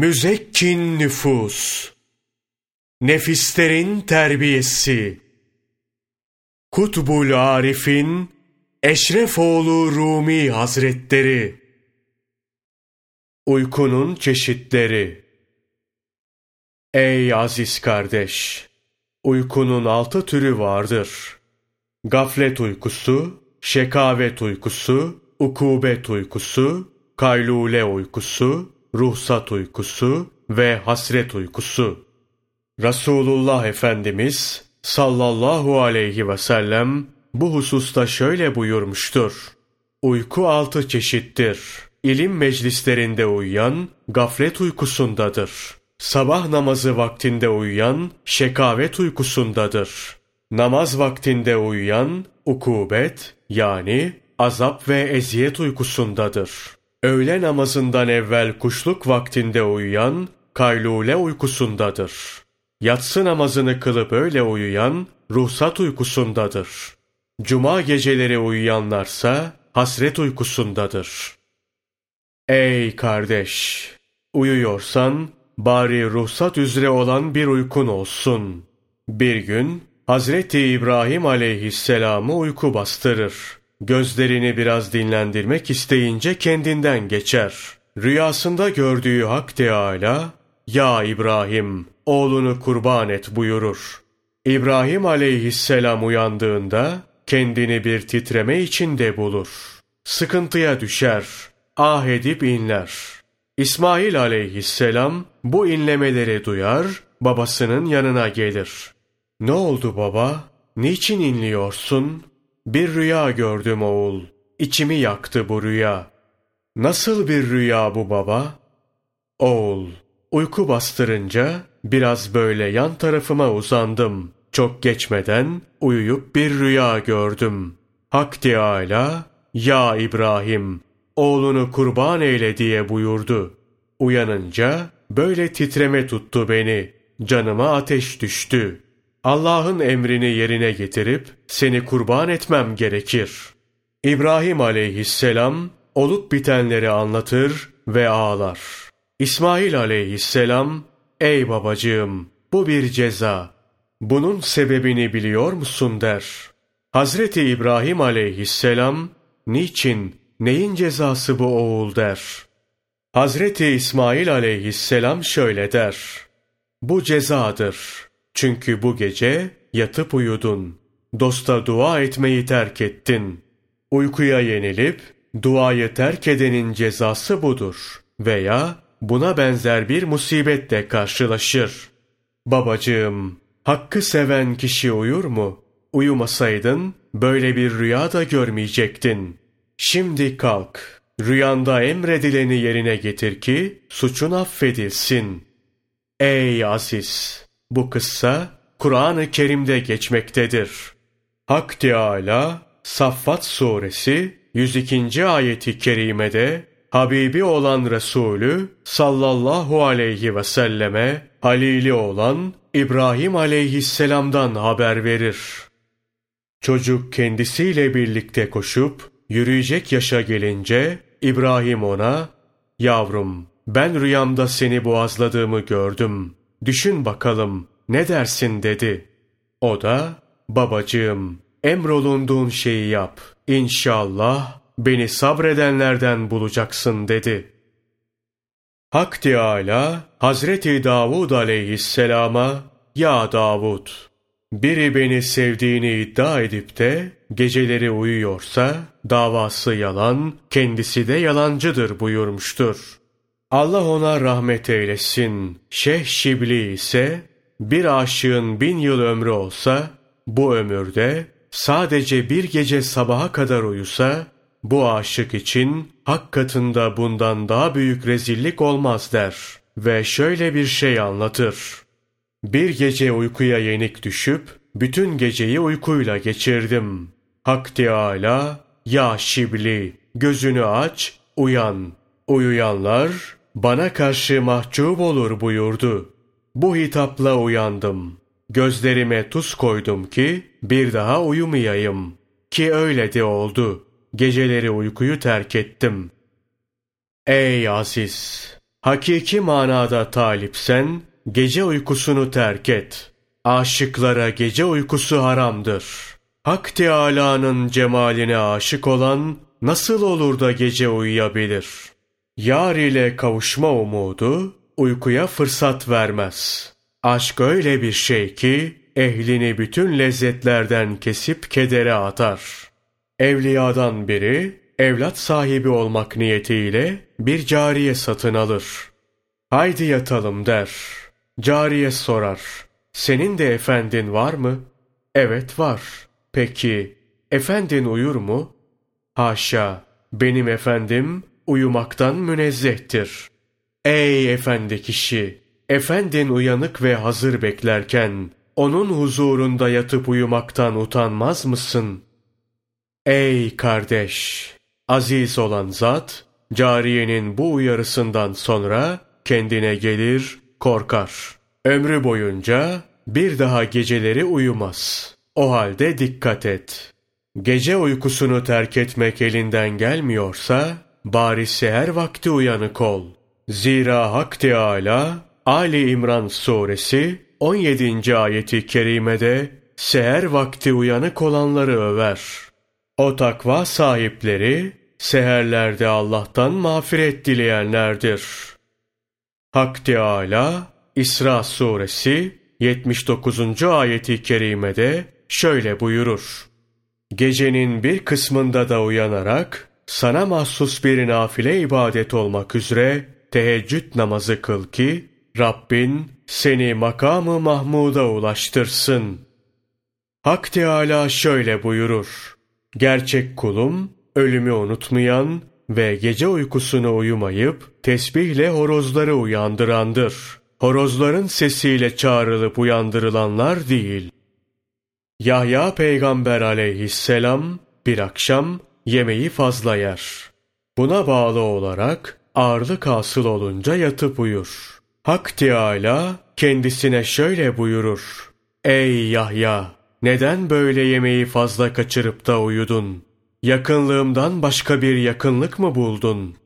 Müzekkin nüfus, nefislerin terbiyesi, Kutbul Arif'in Eşrefoğlu Rumi Hazretleri, Uykunun çeşitleri, Ey aziz kardeş! Uykunun altı türü vardır. Gaflet uykusu, şekavet uykusu, ukubet uykusu, kaylule uykusu, ruhsat uykusu ve hasret uykusu. Resulullah Efendimiz sallallahu aleyhi ve sellem bu hususta şöyle buyurmuştur. Uyku altı çeşittir. İlim meclislerinde uyuyan gaflet uykusundadır. Sabah namazı vaktinde uyuyan şekavet uykusundadır. Namaz vaktinde uyuyan ukubet yani azap ve eziyet uykusundadır. Öğle namazından evvel kuşluk vaktinde uyuyan kaylule uykusundadır. Yatsı namazını kılıp öyle uyuyan ruhsat uykusundadır. Cuma geceleri uyuyanlarsa hasret uykusundadır. Ey kardeş! Uyuyorsan bari ruhsat üzere olan bir uykun olsun. Bir gün Hazreti İbrahim aleyhisselamı uyku bastırır. Gözlerini biraz dinlendirmek isteyince kendinden geçer. Rüyasında gördüğü Hak Teâlâ, ''Ya İbrahim, oğlunu kurban et.'' buyurur. İbrahim aleyhisselam uyandığında kendini bir titreme içinde bulur. Sıkıntıya düşer, ah edip inler. İsmail aleyhisselam bu inlemeleri duyar, babasının yanına gelir. Ne oldu baba? Niçin inliyorsun? Bir rüya gördüm oğul. İçimi yaktı bu rüya. Nasıl bir rüya bu baba? Oğul, uyku bastırınca biraz böyle yan tarafıma uzandım. Çok geçmeden uyuyup bir rüya gördüm. Hak Teâlâ, ya İbrahim, oğlunu kurban eyle diye buyurdu. Uyanınca böyle titreme tuttu beni. Canıma ateş düştü. Allah'ın emrini yerine getirip seni kurban etmem gerekir. İbrahim aleyhisselam olup bitenleri anlatır ve ağlar. İsmail aleyhisselam, ey babacığım bu bir ceza. Bunun sebebini biliyor musun der. Hazreti İbrahim aleyhisselam, niçin, neyin cezası bu oğul der. Hazreti İsmail aleyhisselam şöyle der. Bu cezadır. Çünkü bu gece yatıp uyudun. Dosta dua etmeyi terk ettin. Uykuya yenilip duayı terk edenin cezası budur. Veya buna benzer bir musibetle karşılaşır. Babacığım, hakkı seven kişi uyur mu? Uyumasaydın böyle bir rüya da görmeyecektin. Şimdi kalk, rüyanda emredileni yerine getir ki suçun affedilsin. Ey aziz! Bu kıssa Kur'an-ı Kerim'de geçmektedir. Hak Teâlâ Saffat Suresi 102. ayeti kerimede Habibi olan Resulü sallallahu aleyhi ve selleme halili olan İbrahim aleyhisselamdan haber verir. Çocuk kendisiyle birlikte koşup yürüyecek yaşa gelince İbrahim ona ''Yavrum ben rüyamda seni boğazladığımı gördüm. Düşün bakalım ne dersin dedi. O da babacığım emrolunduğun şeyi yap. İnşallah beni sabredenlerden bulacaksın dedi. Hak Teâlâ Hazreti Davud aleyhisselama Ya Davud! Biri beni sevdiğini iddia edip de geceleri uyuyorsa davası yalan, kendisi de yalancıdır buyurmuştur. Allah ona rahmet eylesin. Şeyh Şibli ise bir aşığın bin yıl ömrü olsa, bu ömürde sadece bir gece sabaha kadar uyusa, bu aşık için hak katında bundan daha büyük rezillik olmaz der. Ve şöyle bir şey anlatır. Bir gece uykuya yenik düşüp, bütün geceyi uykuyla geçirdim. Hak Teâlâ, ya Şibli, gözünü aç, uyan. Uyuyanlar, bana karşı mahcup olur buyurdu. Bu hitapla uyandım. Gözlerime tuz koydum ki bir daha uyumayayım. Ki öyle de oldu. Geceleri uykuyu terk ettim. Ey aziz! Hakiki manada talipsen, gece uykusunu terk et. Aşıklara gece uykusu haramdır. Hak Teâlâ'nın cemaline aşık olan, nasıl olur da gece uyuyabilir? Yar ile kavuşma umudu, uykuya fırsat vermez. Aşk öyle bir şey ki, ehlini bütün lezzetlerden kesip kedere atar. Evliyadan biri, evlat sahibi olmak niyetiyle bir cariye satın alır. Haydi yatalım der. Cariye sorar. Senin de efendin var mı? Evet var. Peki, efendin uyur mu? Haşa, benim efendim uyumaktan münezzehtir. Ey efendi kişi! Efendin uyanık ve hazır beklerken, onun huzurunda yatıp uyumaktan utanmaz mısın? Ey kardeş! Aziz olan zat, cariyenin bu uyarısından sonra kendine gelir, korkar. Ömrü boyunca bir daha geceleri uyumaz. O halde dikkat et. Gece uykusunu terk etmek elinden gelmiyorsa, bari seher vakti uyanık ol. Zira Hak Teâlâ, Ali İmran suresi 17. ayeti kerimede seher vakti uyanık olanları över. O takva sahipleri seherlerde Allah'tan mağfiret dileyenlerdir. Hak Teâlâ İsra suresi 79. ayeti kerimede şöyle buyurur. Gecenin bir kısmında da uyanarak sana mahsus bir nafile ibadet olmak üzere teheccüd namazı kıl ki Rabbin seni makamı Mahmud'a ulaştırsın. Hak Teâlâ şöyle buyurur. Gerçek kulum, ölümü unutmayan ve gece uykusunu uyumayıp tesbihle horozları uyandırandır. Horozların sesiyle çağrılıp uyandırılanlar değil. Yahya peygamber aleyhisselam bir akşam yemeği fazla yer. Buna bağlı olarak ağırlık hasıl olunca yatıp uyur. Hak Teâlâ kendisine şöyle buyurur. Ey Yahya! Neden böyle yemeği fazla kaçırıp da uyudun? Yakınlığımdan başka bir yakınlık mı buldun?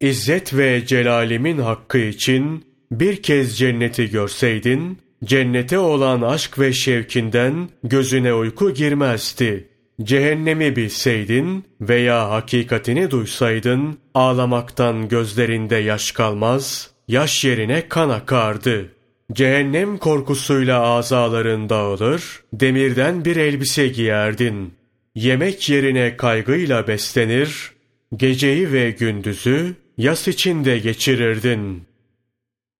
İzzet ve celalimin hakkı için bir kez cenneti görseydin, cennete olan aşk ve şevkinden gözüne uyku girmezdi. Cehennemi bilseydin veya hakikatini duysaydın, ağlamaktan gözlerinde yaş kalmaz, yaş yerine kan akardı. Cehennem korkusuyla azaların dağılır, demirden bir elbise giyerdin. Yemek yerine kaygıyla beslenir, geceyi ve gündüzü yas içinde geçirirdin.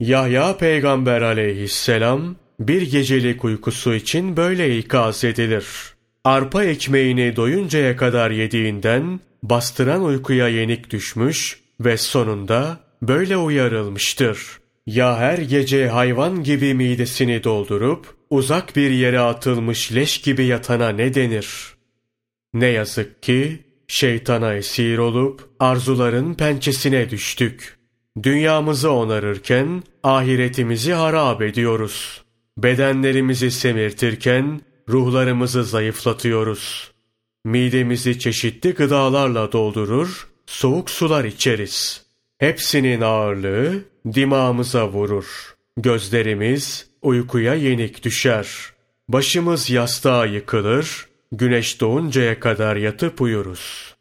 Yahya peygamber aleyhisselam bir gecelik uykusu için böyle ikaz edilir. Arpa ekmeğini doyuncaya kadar yediğinden bastıran uykuya yenik düşmüş ve sonunda böyle uyarılmıştır. Ya her gece hayvan gibi midesini doldurup uzak bir yere atılmış leş gibi yatana ne denir? Ne yazık ki şeytana esir olup arzuların pençesine düştük. Dünyamızı onarırken ahiretimizi harap ediyoruz. Bedenlerimizi semirtirken ruhlarımızı zayıflatıyoruz. Midemizi çeşitli gıdalarla doldurur, soğuk sular içeriz. Hepsinin ağırlığı dimağımıza vurur. Gözlerimiz uykuya yenik düşer. Başımız yastığa yıkılır, güneş doğuncaya kadar yatıp uyuruz.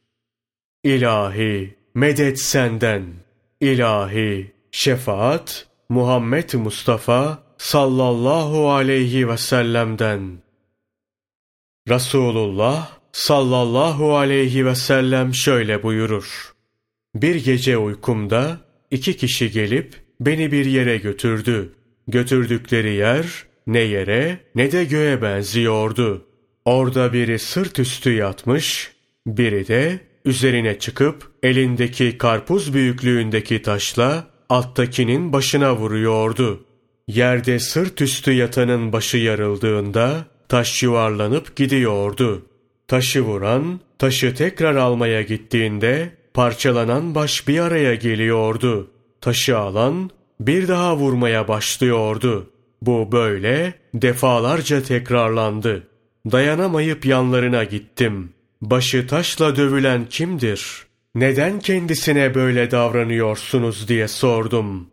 İlahi, medet senden. İlahi, şefaat, Muhammed Mustafa sallallahu aleyhi ve sellem'den. Resulullah sallallahu aleyhi ve sellem şöyle buyurur. Bir gece uykumda iki kişi gelip beni bir yere götürdü. Götürdükleri yer ne yere ne de göğe benziyordu. Orada biri sırt üstü yatmış, biri de üzerine çıkıp elindeki karpuz büyüklüğündeki taşla alttakinin başına vuruyordu. Yerde sırt üstü yatanın başı yarıldığında taş yuvarlanıp gidiyordu. Taşı vuran, taşı tekrar almaya gittiğinde parçalanan baş bir araya geliyordu. Taşı alan bir daha vurmaya başlıyordu. Bu böyle defalarca tekrarlandı. Dayanamayıp yanlarına gittim. Başı taşla dövülen kimdir? Neden kendisine böyle davranıyorsunuz diye sordum.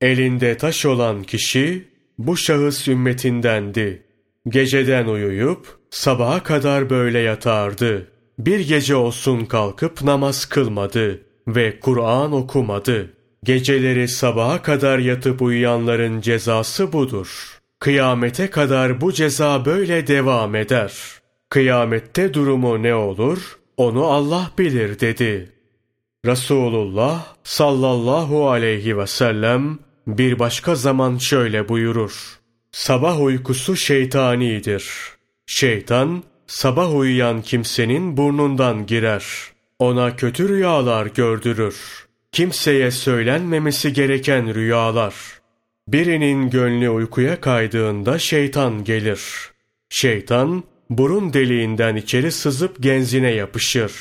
Elinde taş olan kişi bu şahıs ümmetindendi. Geceden uyuyup sabaha kadar böyle yatardı. Bir gece olsun kalkıp namaz kılmadı ve Kur'an okumadı. Geceleri sabaha kadar yatıp uyuyanların cezası budur. Kıyamete kadar bu ceza böyle devam eder. Kıyamette durumu ne olur? Onu Allah bilir dedi. Resulullah sallallahu aleyhi ve sellem bir başka zaman şöyle buyurur. Sabah uykusu şeytanidir. Şeytan sabah uyuyan kimsenin burnundan girer. Ona kötü rüyalar gördürür. Kimseye söylenmemesi gereken rüyalar. Birinin gönlü uykuya kaydığında şeytan gelir. Şeytan burun deliğinden içeri sızıp genzine yapışır.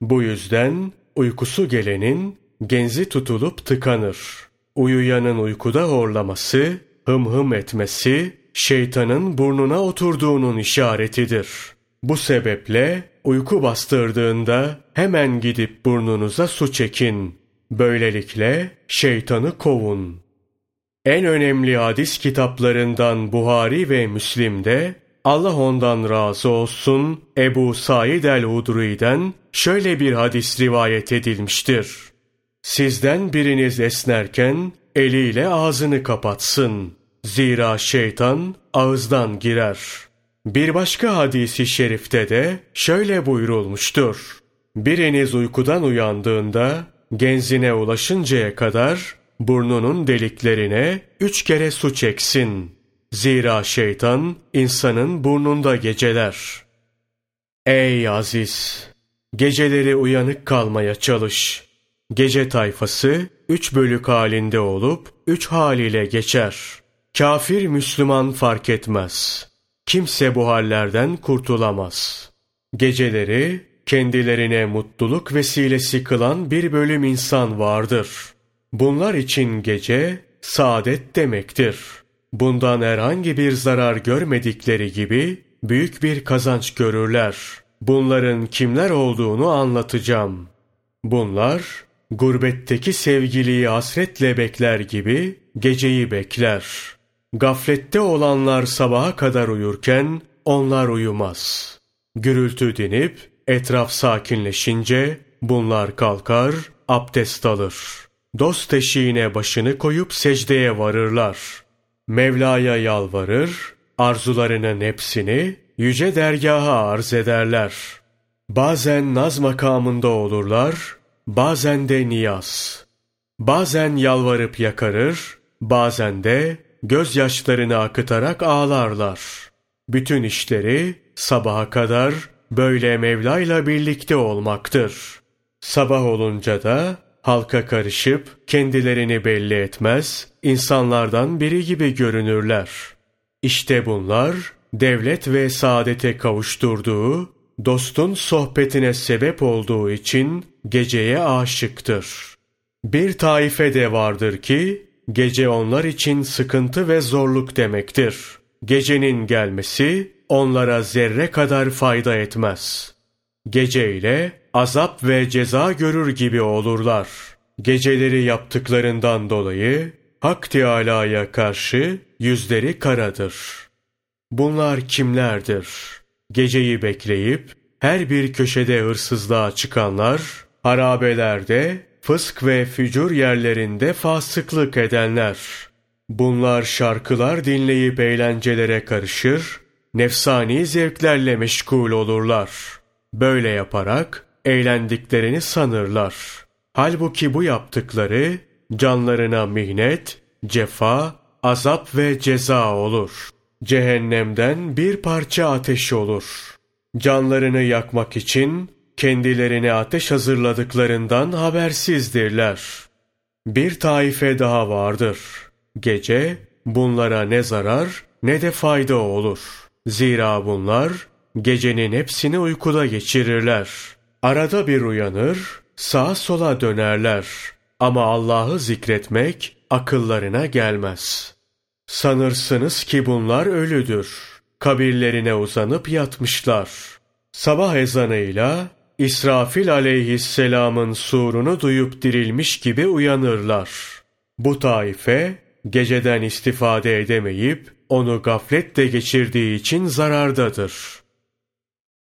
Bu yüzden uykusu gelenin genzi tutulup tıkanır. Uyuyanın uykuda horlaması, hım hım etmesi, şeytanın burnuna oturduğunun işaretidir. Bu sebeple uyku bastırdığında hemen gidip burnunuza su çekin. Böylelikle şeytanı kovun. En önemli hadis kitaplarından Buhari ve Müslim'de Allah ondan razı olsun Ebu Said el-Hudri'den şöyle bir hadis rivayet edilmiştir. Sizden biriniz esnerken eliyle ağzını kapatsın. Zira şeytan ağızdan girer. Bir başka hadisi şerifte de şöyle buyurulmuştur. Biriniz uykudan uyandığında genzine ulaşıncaya kadar burnunun deliklerine üç kere su çeksin. Zira şeytan insanın burnunda geceler. Ey aziz! Geceleri uyanık kalmaya çalış. Gece tayfası üç bölük halinde olup üç haliyle geçer. Kafir Müslüman fark etmez. Kimse bu hallerden kurtulamaz. Geceleri kendilerine mutluluk vesilesi kılan bir bölüm insan vardır. Bunlar için gece saadet demektir. Bundan herhangi bir zarar görmedikleri gibi büyük bir kazanç görürler. Bunların kimler olduğunu anlatacağım. Bunlar gurbetteki sevgiliyi hasretle bekler gibi geceyi bekler. Gaflette olanlar sabaha kadar uyurken onlar uyumaz. Gürültü dinip etraf sakinleşince bunlar kalkar, abdest alır. Dost eşiğine başını koyup secdeye varırlar. Mevla'ya yalvarır, arzularının hepsini yüce dergaha arz ederler. Bazen naz makamında olurlar, bazen de niyaz. Bazen yalvarıp yakarır, bazen de gözyaşlarını akıtarak ağlarlar. Bütün işleri sabaha kadar böyle Mevla'yla birlikte olmaktır. Sabah olunca da halka karışıp kendilerini belli etmez, insanlardan biri gibi görünürler. İşte bunlar devlet ve saadete kavuşturduğu, dostun sohbetine sebep olduğu için geceye aşıktır. Bir taife de vardır ki, gece onlar için sıkıntı ve zorluk demektir. Gecenin gelmesi onlara zerre kadar fayda etmez. Gece ile azap ve ceza görür gibi olurlar. Geceleri yaptıklarından dolayı Hak Teâlâ'ya karşı yüzleri karadır. Bunlar kimlerdir? Geceyi bekleyip her bir köşede hırsızlığa çıkanlar, harabelerde, fısk ve fücur yerlerinde fasıklık edenler. Bunlar şarkılar dinleyip eğlencelere karışır, nefsani zevklerle meşgul olurlar. Böyle yaparak eğlendiklerini sanırlar. Halbuki bu yaptıkları canlarına mihnet, cefa, azap ve ceza olur. Cehennemden bir parça ateş olur. Canlarını yakmak için kendilerine ateş hazırladıklarından habersizdirler. Bir taife daha vardır. Gece bunlara ne zarar ne de fayda olur. Zira bunlar gecenin hepsini uykuda geçirirler. Arada bir uyanır, sağa sola dönerler. Ama Allah'ı zikretmek akıllarına gelmez. Sanırsınız ki bunlar ölüdür. Kabirlerine uzanıp yatmışlar. Sabah ezanıyla İsrafil aleyhisselamın surunu duyup dirilmiş gibi uyanırlar. Bu taife geceden istifade edemeyip onu gafletle geçirdiği için zarardadır.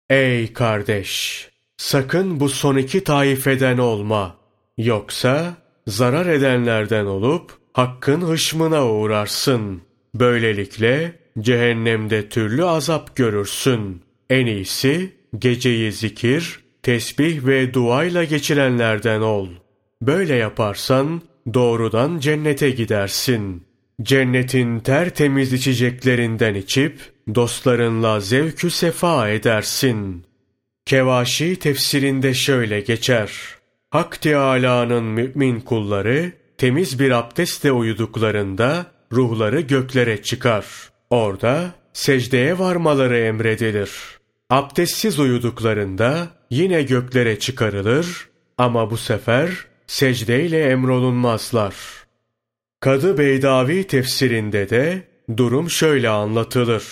Ey kardeş! Sakın bu son iki taifeden olma. Yoksa zarar edenlerden olup hakkın hışmına uğrarsın. Böylelikle cehennemde türlü azap görürsün. En iyisi geceyi zikir, tesbih ve duayla geçirenlerden ol. Böyle yaparsan doğrudan cennete gidersin. Cennetin tertemiz içeceklerinden içip dostlarınla zevkü sefa edersin. Kevaşi tefsirinde şöyle geçer. Hak Teâlâ'nın mümin kulları temiz bir abdestle uyuduklarında ruhları göklere çıkar. Orada secdeye varmaları emredilir. Abdestsiz uyuduklarında yine göklere çıkarılır ama bu sefer secdeyle emrolunmazlar. Kadı Beydavi tefsirinde de durum şöyle anlatılır.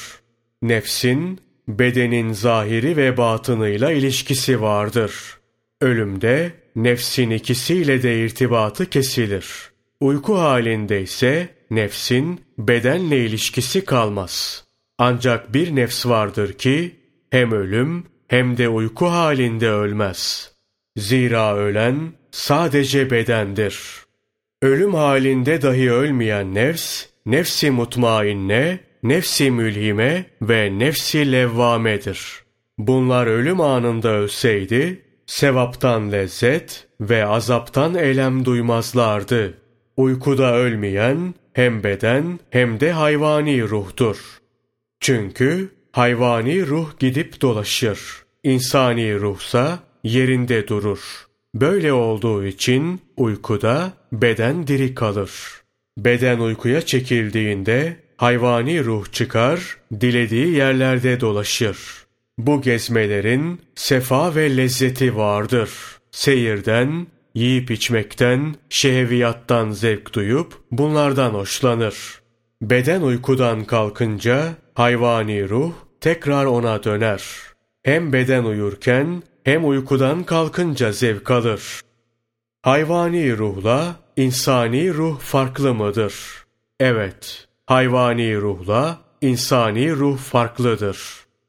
Nefsin, bedenin zahiri ve batınıyla ilişkisi vardır. Ölümde nefsin ikisiyle de irtibatı kesilir. Uyku halinde ise nefsin bedenle ilişkisi kalmaz. Ancak bir nefs vardır ki hem ölüm hem de uyku halinde ölmez. Zira ölen sadece bedendir. Ölüm halinde dahi ölmeyen nefs, nefsi mutmainne, nefsi mülhime ve nefsi levvamedir. Bunlar ölüm anında ölseydi, sevaptan lezzet ve azaptan elem duymazlardı. Uykuda ölmeyen hem beden hem de hayvani ruhtur. Çünkü hayvani ruh gidip dolaşır. İnsani ruhsa yerinde durur. Böyle olduğu için uykuda beden diri kalır. Beden uykuya çekildiğinde hayvani ruh çıkar, dilediği yerlerde dolaşır. Bu gezmelerin sefa ve lezzeti vardır. Seyirden, yiyip içmekten, şehviyattan zevk duyup bunlardan hoşlanır. Beden uykudan kalkınca hayvani ruh tekrar ona döner. Hem beden uyurken hem uykudan kalkınca zevk alır. Hayvani ruhla insani ruh farklı mıdır? Evet, hayvani ruhla insani ruh farklıdır.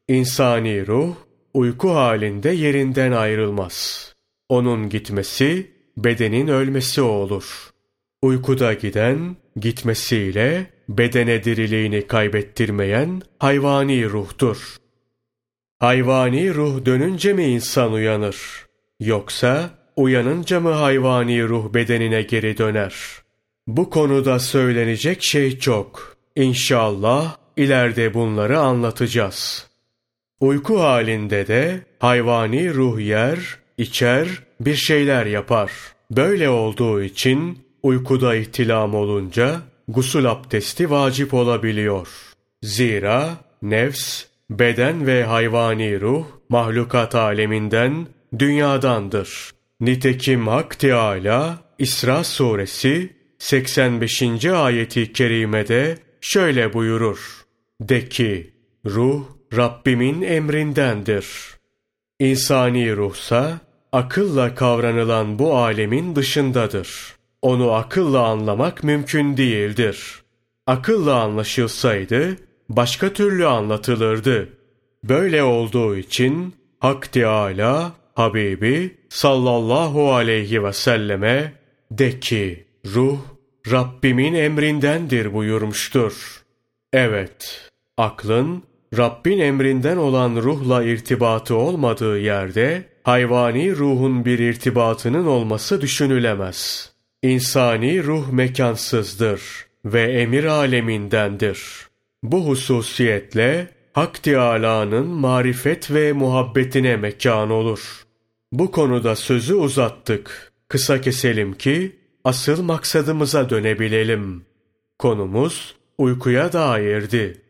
İnsani ruh uyku halinde yerinden ayrılmaz. Onun gitmesi bedenin ölmesi olur. Uykuda giden gitmesiyle bedene diriliğini kaybettirmeyen hayvani ruhtur. Hayvani ruh dönünce mi insan uyanır? Yoksa uyanınca mı hayvani ruh bedenine geri döner? Bu konuda söylenecek şey çok. İnşallah ileride bunları anlatacağız. Uyku halinde de hayvani ruh yer, içer, bir şeyler yapar. Böyle olduğu için uykuda ihtilam olunca gusül abdesti vacip olabiliyor. Zira nefs, beden ve hayvani ruh mahlukat aleminden, dünyadandır. Nitekim Hak Teâlâ İsra suresi 85. ayeti kerimede şöyle buyurur. De ki, ruh Rabbimin emrindendir. İnsani ruhsa akılla kavranılan bu alemin dışındadır. Onu akılla anlamak mümkün değildir. Akılla anlaşılsaydı başka türlü anlatılırdı. Böyle olduğu için Hak Teâlâ Habibi sallallahu aleyhi ve selleme de ki ruh Rabbimin emrindendir buyurmuştur. Evet, aklın Rabbin emrinden olan ruhla irtibatı olmadığı yerde hayvani ruhun bir irtibatının olması düşünülemez. İnsani ruh mekansızdır ve emir alemindendir. Bu hususiyetle Hak Teâlâ'nın marifet ve muhabbetine mekan olur. Bu konuda sözü uzattık. Kısa keselim ki asıl maksadımıza dönebilelim. Konumuz uykuya dairdi.